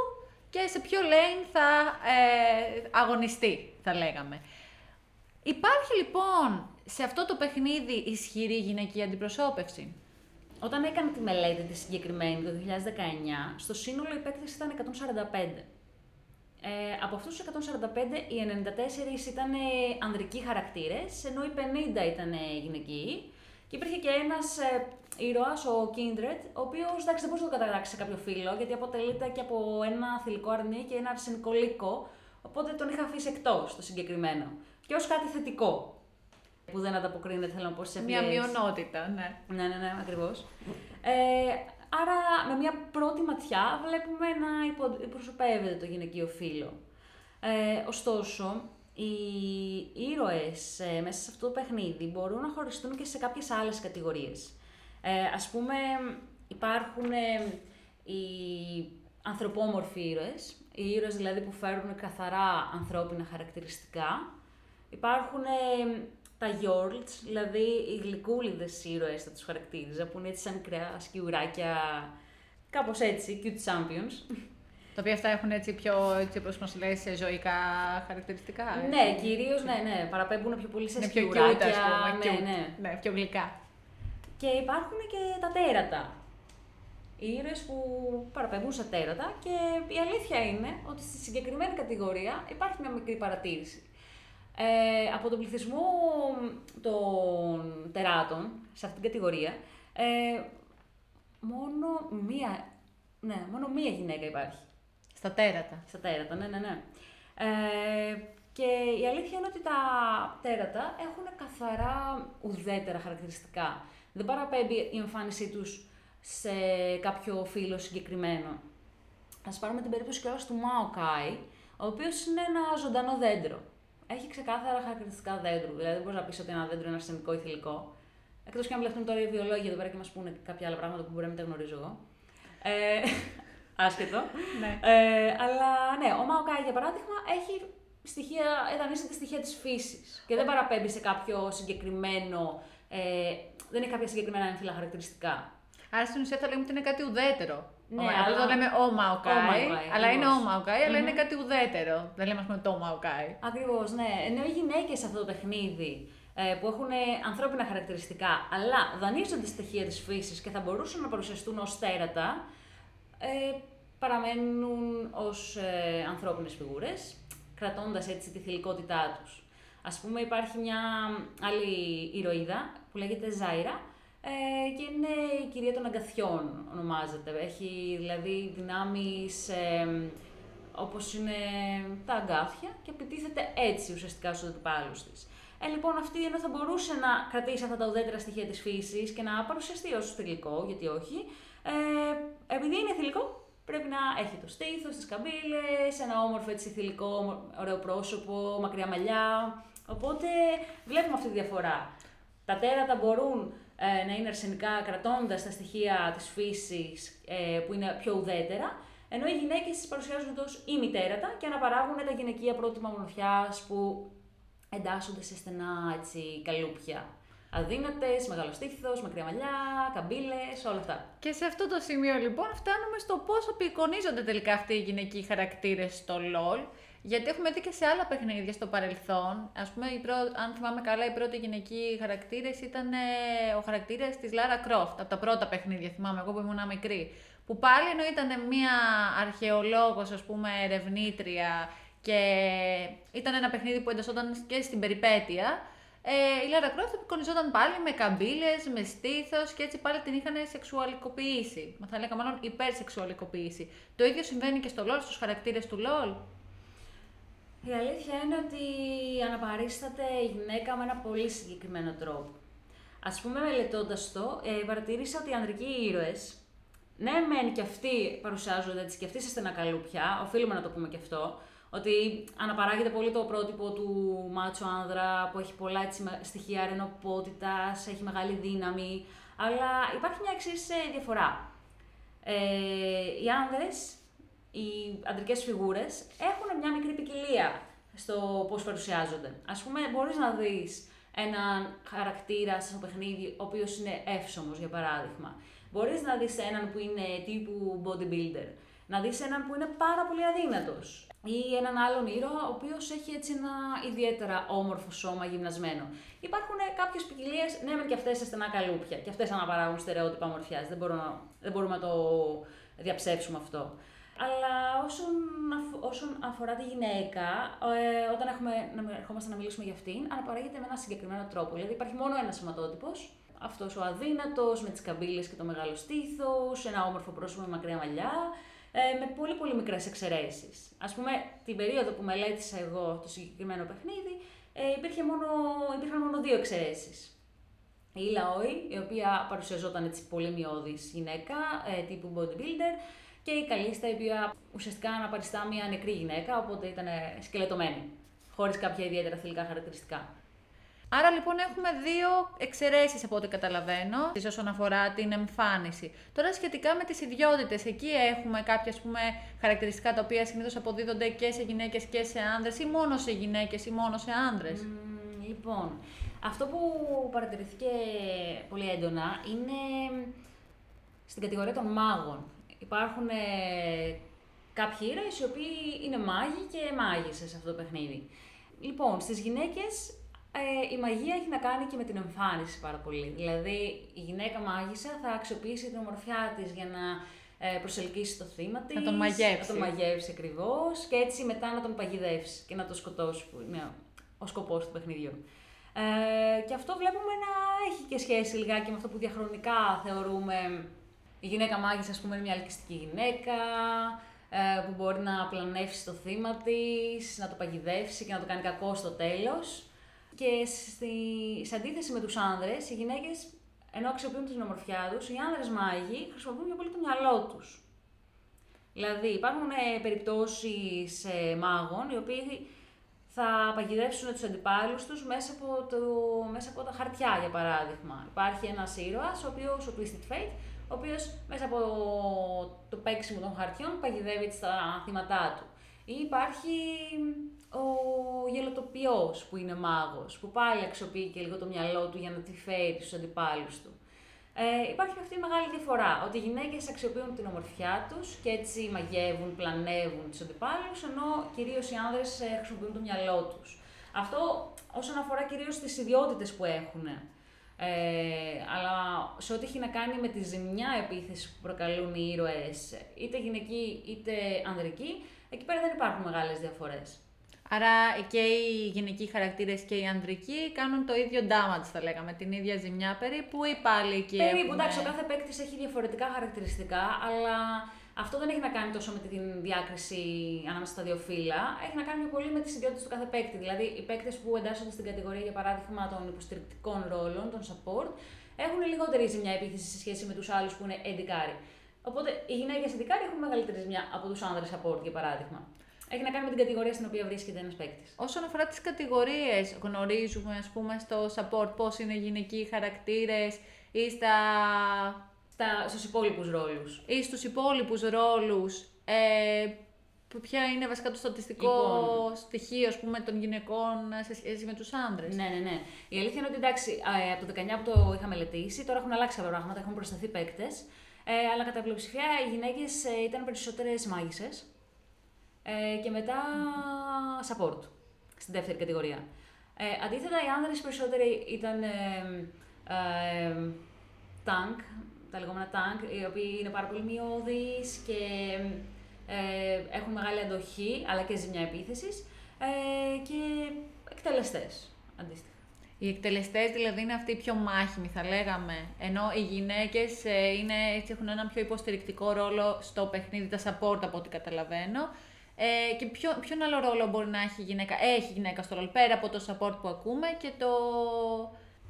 και σε ποιο lane θα ε, αγωνιστεί, θα λέγαμε. Υπάρχει λοιπόν σε αυτό το παιχνίδι ισχυρή γυναική αντιπροσώπευση; Όταν έκανα τη μελέτη της συγκεκριμένη το 2019, στο σύνολο οι παίκτες ήταν 145. Ε, από αυτούς τους 145, οι 94 ήταν ανδρικοί χαρακτήρες, ενώ οι 50 ήταν γυναικοί. Και υπήρχε και ένας ε, ήρωας, ο Kindred, ο οποίος εντάξει, δεν μπορούσε να το καταγράψει σε κάποιο φύλλο, γιατί αποτελείται και από ένα θηλυκό αρνί και ένα αρσενικό λύκο, οπότε τον είχα αφήσει εκτός το συγκεκριμένο. Και ως κάτι θετικό, που δεν ανταποκρίνεται, θέλω να πω, σε Μια ποιες- μειονότητα, ναι. ναι, ναι, ναι, ακριβώς. Ε, άρα, με μια πρώτη ματιά βλέπουμε να υπο- προσωπεύεται το γυναικείο φύλλο. Ε, ωστόσο, οι ήρωες ε, μέσα σε αυτό το παιχνίδι μπορούν να χωριστούν και σε κάποιες άλλες κατηγορίες. Ε, ας πούμε, υπάρχουν ε, οι ανθρωπόμορφοι ήρωες, οι ήρωες δηλαδή που φέρουν καθαρά ανθρώπινα χαρακτηριστικά. Υπάρχουν ε, τα Yordles, δηλαδή οι γλυκούλιδες ήρωες θα τους χαρακτήριζα, που είναι έτσι σαν μικρά σκιουράκια, κάπως έτσι, cute champions. Τα οποία αυτά έχουν έτσι πιο, έτσι όπως μας λες, ζωικά χαρακτηριστικά. ε. ναι, κυρίως, ναι, ναι, παραπέμπουν πιο πολύ σε Είναι πιο cute, σκιουράκια. ας πούμε. ναι, cute. ναι. ναι, πιο γλυκά. Και υπάρχουν και τα τέρατα. Οι ήρωες που παραπέμπουν σε τέρατα και η αλήθεια είναι ότι στη συγκεκριμένη κατηγορία υπάρχει μια μικρή παρατήρηση. Ε, από τον πληθυσμό των τεράτων, σε αυτήν την κατηγορία, ε, μόνο μία, ναι, μόνο μία γυναίκα υπάρχει Στα τέρατα. στα τέρατα, ναι, ναι, ναι. Ε, Και η αλήθεια είναι ότι τα τέρατα έχουν καθαρά ουδέτερα χαρακτηριστικά. Δεν παραπέμπει η εμφάνισή τους σε κάποιο φύλλο συγκεκριμένο. Ας πάρουμε την περίπτωση κιόλας του Maokai, ο οποίος είναι ένα ζωντανό δέντρο. Έχει ξεκάθαρα χαρακτηριστικά δέντρου, δηλαδή δεν μπορείς να πεις ότι ένα δέντρο είναι αρσενικό ή θηλυκό. Εκτός και αν βλεφτούν τώρα οι βιολόγοι εδώ πέρα και μας πούνε κάποια άλλα πράγματα που μπορεί να μην τα γνωρίζω εγώ. Ε, άσχετο. Ναι. Ε, αλλά ναι, ο Maokai για παράδειγμα έχει στοιχεία, εδανίζεται στοιχεία της φύσης και δεν παραπέμπει σε κάποιο συγκεκριμένο. Ε, δεν έχει κάποια συγκεκριμένα έμφυλα χαρακτηριστικά. Άρα στην ουσία θα λέμε ότι είναι κάτι ουδέτερο. Ναι, Ωραία, αλλά- δεν το λέμε ο Ο Μαοκάι, Maokai, αλλά είναι ο ακριβώς. Μαοκάι, αλλά είναι κάτι ουδέτερο. Δεν λέμε, ας πούμε, το Μαοκάι. Ακριβώς, ναι. Ενώ οι γυναίκες σε αυτό το παιχνίδι ε, που έχουν ανθρώπινα χαρακτηριστικά, αλλά δανείζονται στοιχεία της φύσης και θα μπορούσαν να παρουσιαστούν ως τέρατα, ε, παραμένουν ως ε, ανθρώπινες φιγούρες, κρατώντας έτσι τη θηλυκότητά τους. Α πούμε, υπάρχει μια άλλη ηρωίδα που λέγεται Ζάιρα ε, και είναι η κυρία των αγκαθιών, ονομάζεται. Έχει δηλαδή δυνάμεις ε, όπως είναι τα αγκάθια και επιτίθεται έτσι ουσιαστικά στους αντιπάλους της. Ε, λοιπόν, αυτή ενώ θα μπορούσε να κρατήσει αυτά τα ουδέτερα στοιχεία της φύσης και να παρουσιαστεί ως θηλυκό, γιατί όχι, ε, επειδή είναι θηλυκό, πρέπει να έχει το στήθος, τις καμπύλες, ένα όμορφο έτσι θηλυκό, ωραίο πρόσωπο, μακριά μαλλιά. Οπότε βλέπουμε αυτή τη διαφορά. Τα τέρατα μπορούν ε, να είναι αρσενικά κρατώντας τα στοιχεία της φύσης ε, που είναι πιο ουδέτερα, ενώ οι γυναίκες τις παρουσιάζουν ως ημιτέρατα και αναπαράγουν τα γυναικεία πρότυπα μονοφιάς που εντάσσονται σε στενά έτσι, καλούπια. Αδύνατες, μεγάλο στήθος, μακριά μαλλιά, καμπύλες, όλα αυτά. Και σε αυτό το σημείο λοιπόν φτάνουμε στο πώς απεικονίζονται τελικά αυτοί οι γυναικοί χαρακτήρες στο LOL. Γιατί έχουμε δει και σε άλλα παιχνίδια στο παρελθόν. Α πούμε, η πρω... αν θυμάμαι καλά, οι πρώτοι γυναικοί χαρακτήρες ήταν ε, ο χαρακτήρας της Lara Croft. Από τα πρώτα παιχνίδια, θυμάμαι εγώ που ήμουν μικρή. Που πάλι ενώ ήταν μια αρχαιολόγος, ας πούμε, ερευνήτρια και ήταν ένα παιχνίδι που εντασσόταν και στην περιπέτεια. Ε, η Lara Croft απεικονιζόταν πάλι με καμπύλες, με στήθος και έτσι πάλι την είχαν σεξουαλικοποιήσει. Μα θα έλεγα μάλλον υπερσεξουαλικοποίηση. Το ίδιο συμβαίνει και στο LOL, στους χαρακτήρες του LOL. Η αλήθεια είναι ότι αναπαρίσταται η γυναίκα με ένα πολύ συγκεκριμένο τρόπο. Ας πούμε, μελετώντας το, ε, παρατήρησα ότι οι ανδρικοί ήρωες, ναι μεν και αυτοί παρουσιάζονται έτσι και αυτοί σε στενά καλούπια, οφείλουμε να το πούμε και αυτό, ότι αναπαράγεται πολύ το πρότυπο του μάτσο άνδρα που έχει πολλά έτσι, με- στοιχεία αρενοπότητας, έχει μεγάλη δύναμη, αλλά υπάρχει μια εξής διαφορά. Ε, οι άνδρες, οι αντρικές φιγούρες, έχουν μια μικρή ποικιλία στο πώς παρουσιάζονται. Ας πούμε, μπορείς να δεις έναν χαρακτήρα στο παιχνίδι, ο οποίος είναι εύσωμος, για παράδειγμα. Μπορείς να δεις έναν που είναι τύπου bodybuilder. Να δεις έναν που είναι πάρα πολύ αδύνατος. Ή έναν άλλον ήρωα, ο οποίος έχει έτσι ένα ιδιαίτερα όμορφο σώμα γυμνασμένο. Υπάρχουν κάποιες ποικιλίες, ναι, μεν και αυτές σε στενά καλούπια. Και αυτές αναπαράγουν στερεότυπα μορφιάς. Δεν, μπορώ να- δεν μπορούμε να το διαψεύσουμε αυτό. Αλλά όσον, αφ- όσον αφορά τη γυναίκα, ε, όταν έχουμε, να, ερχόμαστε να μιλήσουμε για αυτήν, αναπαράγεται με ένα συγκεκριμένο τρόπο. Δηλαδή υπάρχει μόνο ένας σηματότυπο, αυτός ο αδύνατος, με τις καμπύλες και το μεγάλο στήθος, ένα όμορφο πρόσωπο με μακριά μαλλιά, ε, με πολύ πολύ μικρές εξαιρέσεις. Α πούμε, την περίοδο που μελέτησα εγώ το συγκεκριμένο παιχνίδι, ε, υπήρχε μόνο, υπήρχαν μόνο δύο εξαιρέσεις. Η Λαόη, η οποία παρουσιαζόταν έτσι πολύ μειώδης γυναίκα, ε, τύπου bodybuilder, και η Καλίστα, η οποία ουσιαστικά αναπαριστά μια νεκρή γυναίκα, οπότε ήταν σκελετωμένη, χωρίς κάποια ιδιαίτερα θηλυκά χαρακτηριστικά. Άρα λοιπόν έχουμε δύο εξαιρέσεις από ό,τι καταλαβαίνω όσον αφορά την εμφάνιση. Τώρα σχετικά με τις ιδιότητες, εκεί έχουμε κάποια ας πούμε, χαρακτηριστικά τα οποία συνήθως αποδίδονται και σε γυναίκες και σε άνδρες ή μόνο σε γυναίκες ή μόνο σε άνδρες; Μμμ, λοιπόν, αυτό που παρατηρηθήκε πολύ έντονα είναι στην κατηγορία των μάγων. Υπάρχουν ε, κάποιοι ήρωες οι οποίοι είναι μάγοι και μάγισσες σε αυτό το παιχνίδι. Λοιπόν, στις γυναίκες ε, η μαγεία έχει να κάνει και με την εμφάνιση πάρα πολύ. Δηλαδή, η γυναίκα μάγισσα θα αξιοποιήσει την ομορφιά της για να ε, προσελκύσει το θύμα της. Να τον μαγεύσει. Να τον μαγεύσει ακριβώς και έτσι μετά να τον παγιδεύσει και να τον σκοτώσει, που είναι ο σκοπός του παιχνιδιού. Ε, και αυτό βλέπουμε να έχει και σχέση λιγάκι με αυτό που διαχρονικά θεωρούμε η γυναίκα μάγισσα, ας πούμε, είναι μια ελκυστική γυναίκα, ε, που μπορεί να πλανεύσει το θύμα της, να το παγιδεύσει και να το κάνει κακό στο τέλος. Και στη, σε αντίθεση με τους άνδρες, οι γυναίκες, ενώ αξιοποιούν την ομορφιά τους, οι άνδρες μάγοι χρησιμοποιούν πιο πολύ το μυαλό τους. Δηλαδή, υπάρχουν ε, περιπτώσεις ε, μάγων, οι οποίοι θα παγιδεύσουν τους αντιπάλους τους μέσα από, το, μέσα από τα χαρτιά, για παράδειγμα. Υπάρχει ένας ήρωας, ο οποίος, ο Twisted Fate, ο οποίος μέσα από το παίξιμο των χαρτιών παγιδεύει τα θύματά του. Ή υπάρχει ο γελοτοποιός που είναι μάγος, που πάλι αξιοποιεί και λίγο το μυαλό του για να τη φέρει στους αντιπάλους του. Ε, υπάρχει αυτή η μεγάλη διαφορά, ότι οι γυναίκες αξιοποιούν την ομορφιά τους και έτσι μαγεύουν, πλανεύουν τους αντιπάλους, ενώ κυρίως οι άνδρες ε, χρησιμοποιούν το μυαλό τους. Αυτό όσον αφορά κυρίως τις ιδιότητες που έχουν. Ε, αλλά σε ό,τι έχει να κάνει με τη ζημιά επίθεση που προκαλούν οι ήρωες, είτε γυναικοί είτε ανδρικοί, εκεί πέρα δεν υπάρχουν μεγάλες διαφορές. Άρα και οι γυναικοί χαρακτήρες και οι ανδρικοί κάνουν το ίδιο damage, θα λέγαμε, την ίδια ζημιά περίπου ή πάλι εκεί. Περίπου, έχουμε... εντάξει, ο κάθε παίκτης έχει διαφορετικά χαρακτηριστικά, αλλά αυτό δεν έχει να κάνει τόσο με την διάκριση ανάμεσα στα δύο φύλλα. Έχει να κάνει πολύ με τις ιδιότητες του κάθε παίκτη. Δηλαδή, οι παίκτες που εντάσσονται στην κατηγορία, για παράδειγμα, των υποστηρικτικών ρόλων, των support, έχουν λιγότερη ζημιά επίθεση σε σχέση με τους άλλους που είναι εντικάρι. Οπότε οι γυναίκες εντικάρι έχουν μεγαλύτερη ζημιά από τους άνδρες support, για παράδειγμα. Έχει να κάνει με την κατηγορία στην οποία βρίσκεται ένας παίκτης. Όσον αφορά τις κατηγορίες, γνωρίζουμε ας πούμε στο support πώς είναι γυναικοί χαρακτήρες ή στα. Στα στους υπόλοιπους ρόλους. ή στους υπόλοιπους ρόλους. Ε, ποια είναι βασικά το στατιστικό λοιπόν, στοιχείο ας πούμε, των γυναικών σε σχέση με τους άντρες. Ναι, ναι, ναι. Η αλήθεια είναι ότι εντάξει, από το 19 που το είχα μελετήσει, τώρα έχουν αλλάξει τα πράγματα, έχουν προσταθεί παίκτες. Ε, αλλά κατά πλειοψηφία οι γυναίκες ε, ήταν περισσότερες μάγισσες. Ε, και μετά support, στην δεύτερη κατηγορία. Ε, αντίθετα, οι άνδρες περισσότεροι ήταν ε, ε, tank, τα λεγόμενα tank, οι οποίοι είναι πάρα πολύ μειώδεις και ε, έχουν μεγάλη αντοχή, αλλά και ζημιά επίθεσης, ε, και εκτελεστές, αντίστοιχα. Οι εκτελεστές δηλαδή είναι αυτοί οι πιο μάχημοι, θα λέγαμε. Ενώ οι γυναίκες ε, έχουν έναν πιο υποστηρικτικό ρόλο στο παιχνίδι, τα support από ό,τι καταλαβαίνω. Ε, και ποιο, ποιον άλλο ρόλο μπορεί να έχει η γυναίκα, έχει η γυναίκα στο ρόλο, πέρα από το support που ακούμε και το,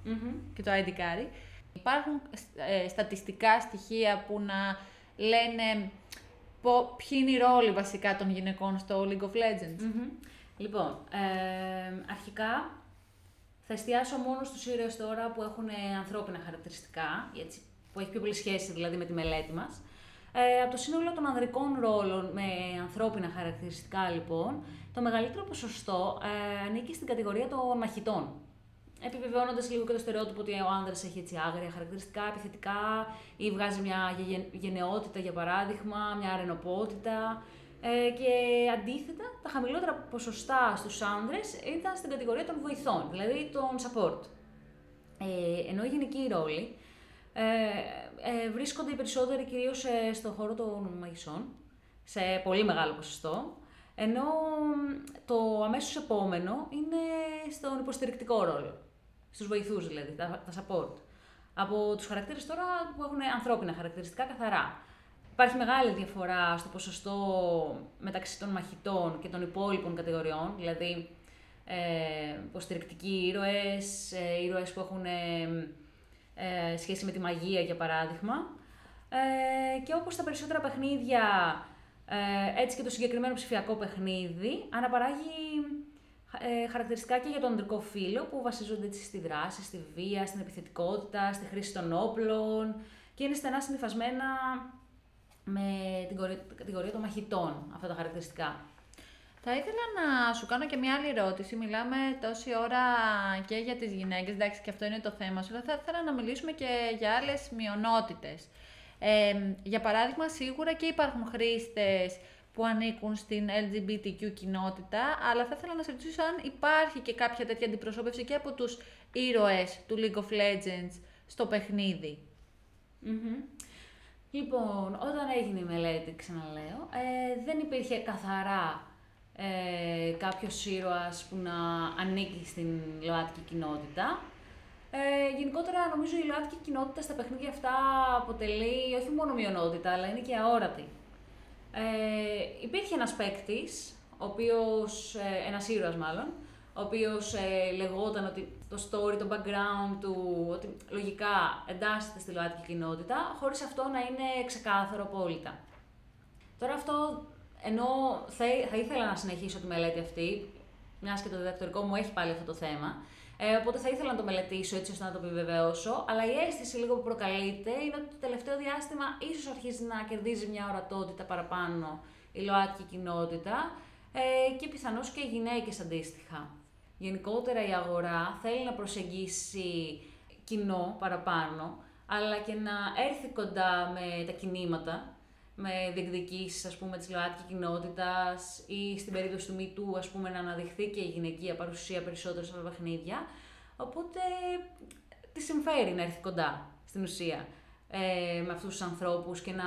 mm και το ID carry. Υπάρχουν ε, στατιστικά στοιχεία που να λένε πο, ποιοι είναι οι ρόλοι βασικά των γυναικών στο League of Legends. Λοιπόν, ε, αρχικά θα εστιάσω μόνο στους ήρωες τώρα που έχουν ανθρώπινα χαρακτηριστικά, έτσι, που έχει πιο πολύ σχέση δηλαδή με τη μελέτη μας. Ε, από το σύνολο των ανδρικών ρόλων με ανθρώπινα χαρακτηριστικά, λοιπόν, το μεγαλύτερο ποσοστό ε, ανήκει στην κατηγορία των μαχητών. Επιβεβαιώνοντας λίγο και το στερεότυπο ότι ο άνδρας έχει έτσι άγρια χαρακτηριστικά, επιθετικά ή βγάζει μια γενναιότητα για παράδειγμα, μια αρενοπότητα. Ε, και αντίθετα, τα χαμηλότερα ποσοστά στους άνδρες ήταν στην κατηγορία των βοηθών, δηλαδή των support. Ε, ενώ οι γενικοί ρόλοι ε, ε, βρίσκονται οι περισσότεροι κυρίως ε, στον χώρο των μαγισσών, σε πολύ μεγάλο ποσοστό, ενώ το αμέσως επόμενο είναι στον υποστηρικτικό ρόλο, στους βοηθούς δηλαδή, τα, τα support. Από τους χαρακτήρες τώρα που έχουν ανθρώπινα χαρακτηριστικά καθαρά. Υπάρχει μεγάλη διαφορά στο ποσοστό μεταξύ των μαχητών και των υπόλοιπων κατηγοριών, δηλαδή ε, υποστηρικτικοί ήρωες, ε, ήρωες που έχουν ε, σχέση με τη μαγεία για παράδειγμα. Ε, και όπως τα περισσότερα παιχνίδια, ε, έτσι και το συγκεκριμένο ψηφιακό παιχνίδι, αναπαράγει ε, χαρακτηριστικά και για τον ανδρικό φύλλο που βασίζονται έτσι στη δράση, στη βία, στην επιθετικότητα, στη χρήση των όπλων και είναι στενά συνειφασμένα με την κατηγορία των μαχητών αυτά τα χαρακτηριστικά. Θα ήθελα να σου κάνω και μια άλλη ερώτηση. Μιλάμε τόση ώρα και για τις γυναίκες, εντάξει και αυτό είναι το θέμα σου, αλλά θα ήθελα να μιλήσουμε και για άλλες μειονότητες. Ε, για παράδειγμα, σίγουρα και υπάρχουν χρήστες που ανήκουν στην LGBTQ κοινότητα, αλλά θα ήθελα να σε ρωτήσω αν υπάρχει και κάποια τέτοια αντιπροσώπευση και από τους ήρωες του League of Legends στο παιχνιδι Λοιπόν, όταν έγινε η μελέτη, ξαναλέω, ε, δεν υπήρχε καθαρά ε, κάποιος ήρωας που να ανήκει στην ΛΟΑΤΚΙ κοινότητα. Ε, γενικότερα νομίζω η ΛΟΑΤΚΙ κοινότητα στα παιχνίδια αυτά αποτελεί όχι μόνο μειονότητα, αλλά είναι και αόρατη. Ε, υπήρχε ένας παίκτης, ο οποίος, ε, ένας ήρωας μάλλον, ο οποίος ε, λεγόταν ότι το story, το background του, ότι λογικά εντάσσεται στη ΛΟΑΤΚΙ κοινότητα, χωρίς αυτό να είναι ξεκάθαρο απόλυτα. Τώρα αυτό, ενώ θα, θα ήθελα να συνεχίσω τη μελέτη αυτή, μιας και το διδακτορικό μου έχει πάλι αυτό το θέμα, ε, οπότε θα ήθελα να το μελετήσω έτσι ώστε να το επιβεβαιώσω. Αλλά η αίσθηση λίγο που προκαλείται είναι ότι το τελευταίο διάστημα ίσως αρχίζει να κερδίζει μια ορατότητα παραπάνω η ΛΟΑΤΚΙ κοινότητα ε, και πιθανώς και οι γυναίκες αντίστοιχα. Γενικότερα η αγορά θέλει να προσεγγίσει κοινό παραπάνω, αλλά και να έρθει κοντά με τα κινήματα, με διεκδικήσεις ας πούμε της ΛΟΑΤΚΙ κοινότητας ή στην περίπτωση του ΜΗΤΟΥ ας πούμε να αναδειχθεί και η γυναικεία παρουσία περισσότερο στα παιχνίδια. Οπότε τη συμφέρει να έρθει κοντά στην ουσία ε, με αυτούς τους ανθρώπους και να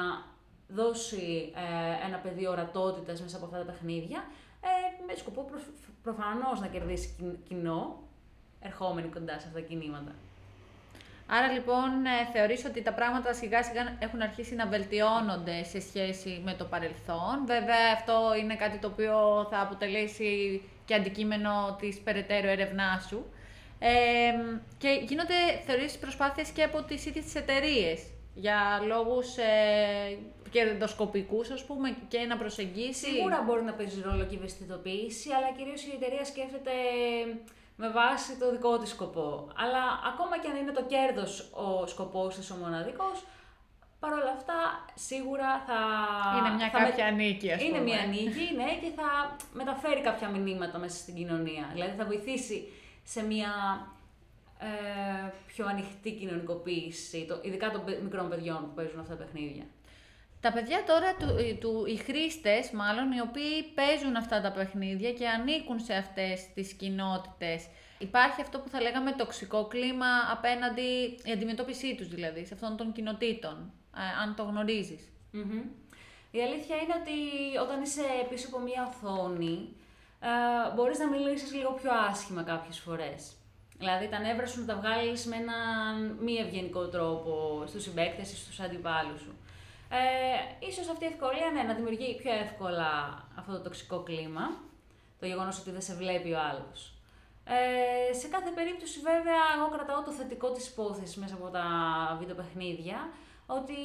δώσει ε, ένα πεδίο ορατότητας μέσα από αυτά τα παιχνίδια ε, με σκοπό προ, προφανώς να κερδίσει κοινό ερχόμενοι κοντά σε αυτά τα κινήματα. Άρα λοιπόν ε, θεωρείς ότι τα πράγματα σιγά σιγά έχουν αρχίσει να βελτιώνονται σε σχέση με το παρελθόν. Βέβαια αυτό είναι κάτι το οποίο θα αποτελέσει και αντικείμενο της περαιτέρω έρευνάς σου. Ε, και γίνονται θεωρείς προσπάθειες και από τις ίδιες τις εταιρείες για λόγους ε, κερδοσκοπικούς ας πούμε και να προσεγγίσει. Σίγουρα μπορεί να παίζει ρόλο και η ευαισθητοποίηση, αλλά κυρίως η εταιρεία σκέφτεται με βάση το δικό της σκοπό. Αλλά ακόμα και αν είναι το κέρδος ο σκοπός της ο μοναδικός, Παρ' όλα αυτά, σίγουρα θα. Είναι μια κάποια με... νίκη, ας πούμε. Είναι μια νίκη, ναι, και θα μεταφέρει κάποια μηνύματα μέσα στην κοινωνία. Δηλαδή, θα βοηθήσει σε μια ε, πιο ανοιχτή κοινωνικοποίηση, το, ειδικά των μικρών παιδιών που παίζουν αυτά τα παιχνίδια. Τα παιδιά τώρα, του, ε, του, οι χρήστες, μάλλον, οι οποίοι παίζουν αυτά τα παιχνίδια και ανήκουν σε αυτές τις κοινότητες, υπάρχει αυτό που θα λέγαμε τοξικό κλίμα απέναντι, η αντιμετώπιση τους δηλαδή, σε αυτών των κοινοτήτων, ε, αν το γνωριζεις Η αλήθεια είναι ότι όταν είσαι πίσω από μία οθόνη, ε, μπορείς να μιλήσεις λίγο πιο άσχημα κάποιες φορές. Δηλαδή τα νεύρα σου να τα βγάλεις με έναν μη ευγενικό τρόπο στους συμπαίκτες ή στους αντιπάλους σου. Ε, ίσως αυτή η ευκολία ναι, να δημιουργεί πιο εύκολα αυτό το τοξικό κλίμα, το γεγονός ότι δεν σε βλέπει ο άλλος. Ε, σε κάθε περίπτωση βέβαια εγώ κρατάω το θετικό της υπόθεσης μέσα από τα βίντεο παιχνίδια, ότι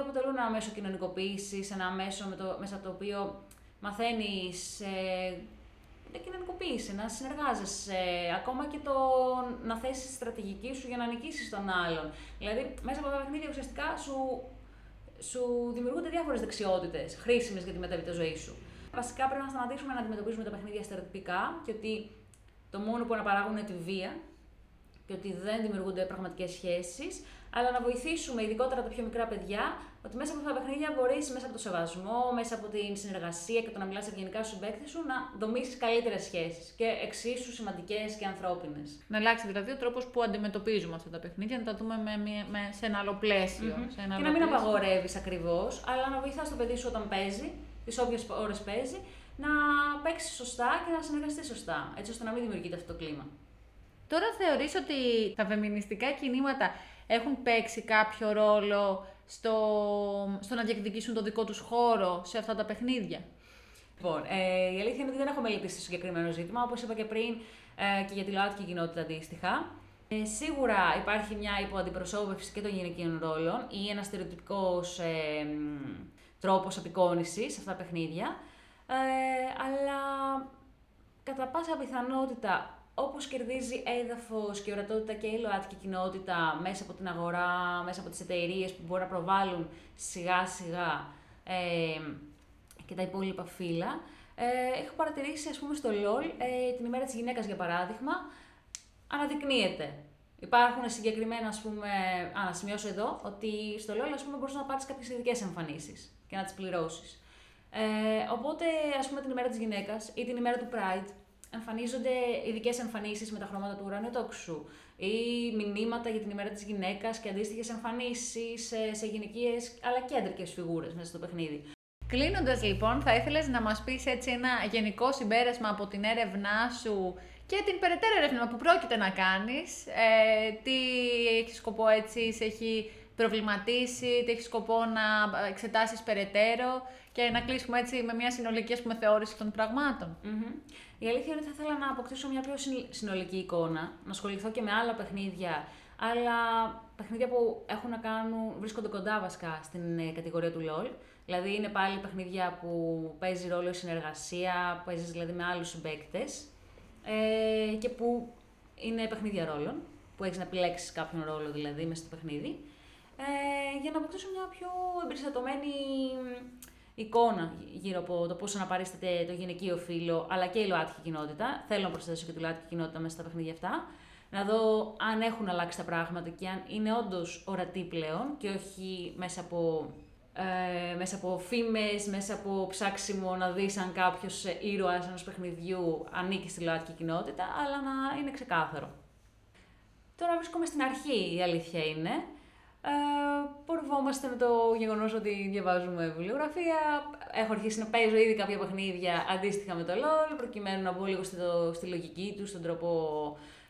αποτελούν ένα μέσο κοινωνικοποίησης, ένα μέσο με το, μέσα από το οποίο μαθαίνεις ε, κοινωνικοποίηση, να συνεργάζεσαι, ακόμα και το να θέσεις τη στρατηγική σου για να νικήσεις τον άλλον. Δηλαδή, μέσα από τα παιχνίδια ουσιαστικά σου σου δημιουργούνται διάφορες δεξιότητες χρήσιμες για τη μετέπειτα ζωή σου. Βασικά πρέπει να σταματήσουμε να αντιμετωπίζουμε τα παιχνίδια στερεοτυπικά και ότι το μόνο που αναπαράγουν είναι τη βία και ότι δεν δημιουργούνται πραγματικές σχέσεις, αλλά να βοηθήσουμε ειδικότερα τα πιο μικρά παιδιά ότι μέσα από αυτά τα παιχνίδια μπορείς μέσα από το σεβασμό, μέσα από την συνεργασία και το να μιλάς ευγενικά στου συμπαίκτε σου να δομήσεις καλύτερες σχέσεις και εξίσου σημαντικές και ανθρώπινες. Να αλλάξει δηλαδή ο τρόπος που αντιμετωπίζουμε αυτά τα παιχνίδια, να τα δούμε με, με, σε ένα άλλο πλαίσιο. Mm-hmm. Σε ένα και να μην απαγορεύεις ακριβώς, αλλά να βοηθάς το παιδί σου όταν παίζει, τις όποιες ώρες παίζει, να παίξεις σωστά και να συνεργαστείς σωστά, έτσι ώστε να μην δημιουργείται αυτό το κλίμα. Τώρα θεωρείς ότι τα φεμινιστικά κινήματα έχουν παίξει κάποιο ρόλο στο, στο να διεκδικήσουν το δικό τους χώρο σε αυτά τα παιχνίδια; Λοιπόν, ε, η αλήθεια είναι ότι δεν έχω μελετήσει το συγκεκριμένο ζήτημα, όπως είπα και πριν ε, και για τη ΛΟΑΤΚΙ κοινότητα αντίστοιχα. Ε, σίγουρα υπάρχει μια υποαντιπροσώπευση και των γυναικείων ρόλων ή ένας στερεοτυπικός ε, τρόπος απεικόνησης σε αυτά τα παιχνίδια, ε, αλλά κατά πάσα πιθανότητα Όπως κερδίζει έδαφος και ορατότητα και η ΛΟΑΤΚΙ κοινότητα μέσα από την αγορά, μέσα από τις εταιρείες που μπορούν να προβάλλουν σιγά σιγά ε, και τα υπόλοιπα φύλλα. Ε, έχω παρατηρήσει, ας πούμε, στο LOL, ε, την ημέρα της γυναίκας, για παράδειγμα, αναδεικνύεται. Υπάρχουν συγκεκριμένα, ας πούμε, α, να σημειώσω εδώ, ότι στο LOL, ας πούμε, μπορείς να πάρεις κάποιες ειδικές εμφανίσεις και να τις πληρώσεις. Ε, οπότε, ας πούμε, την ημέρα της γυναίκας ή την ημέρα του Pride, εμφανίζονται ειδικές εμφανίσεις με τα χρώματα του ουρανιοτόξου ή μηνύματα για την ημέρα της γυναίκας και αντίστοιχες εμφανίσεις σε, σε γυναικείες αλλά και άντρικες φιγούρες μέσα στο παιχνίδι. Κλείνοντας λοιπόν, θα ήθελες να μας πεις έτσι ένα γενικό συμπέρασμα από την έρευνά σου και την περαιτέρω έρευνα που πρόκειται να κάνεις. Ε, τι έχει σκοπό έτσι, σε έχει προβληματίσει, είτε έχει σκοπό να εξετάσεις περαιτέρω και να κλείσουμε έτσι με μια συνολική ας πούμε, θεώρηση των πραγματων Η αλήθεια είναι ότι θα ήθελα να αποκτήσω μια πιο συνολική εικόνα, να ασχοληθώ και με άλλα παιχνίδια, αλλά παιχνίδια που έχουν να κάνουν, βρίσκονται κοντά βασικά στην ε, κατηγορία του LOL. Δηλαδή είναι πάλι παιχνίδια που παίζει ρόλο η συνεργασία, που παίζεις δηλαδή με άλλους συμπαίκτες ε, και που είναι παιχνίδια ρόλων, που έχεις να επιλέξεις κάποιον ρόλο δηλαδή μέσα στο παιχνίδι, ε, για να αποκτήσω μια πιο εμπεριστατωμένη εικόνα γύρω από το πώ αναπαρίσταται το γυναικείο φύλλο, αλλά και η ΛΟΑΤΚΙ κοινότητα. Θέλω να προσθέσω και τη ΛΟΑΤΚΙ κοινότητα μέσα στα παιχνίδια αυτά. Να δω αν έχουν αλλάξει τα πράγματα και αν είναι όντως ορατή πλέον και όχι μέσα από ε, μέσα από φήμες, μέσα από ψάξιμο να δεις αν κάποιος ήρωας ενός παιχνιδιού ανήκει στη ΛΟΑΤΚΙ κοινότητα, αλλά να είναι ξεκάθαρο. Τώρα βρίσκομαι στην αρχή, η αλήθεια είναι. Ε, πορευόμαστε με το γεγονός ότι διαβάζουμε βιβλιογραφία. Έχω αρχίσει να παίζω ήδη κάποια παιχνίδια αντίστοιχα με το LOL, προκειμένου να μπω λίγο στη, στη λογική τους, στον τρόπο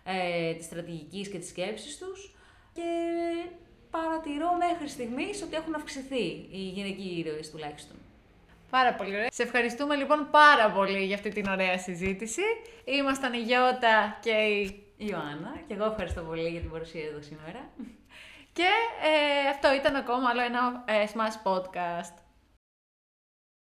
ε, της στρατηγικής και της σκέψης τους. Και παρατηρώ μέχρι στιγμής ότι έχουν αυξηθεί οι γυναικοί ήρωες τουλάχιστον. Πάρα πολύ ωραία. Σε ευχαριστούμε λοιπόν πάρα πολύ για αυτή την ωραία συζήτηση. Ήμασταν η Γιώτα και η Ιωάννα και εγώ ευχαριστώ πολύ για την παρουσία εδώ σήμερα. Και ε, αυτό ήταν ακόμα άλλο ένα ε, Smash Podcast.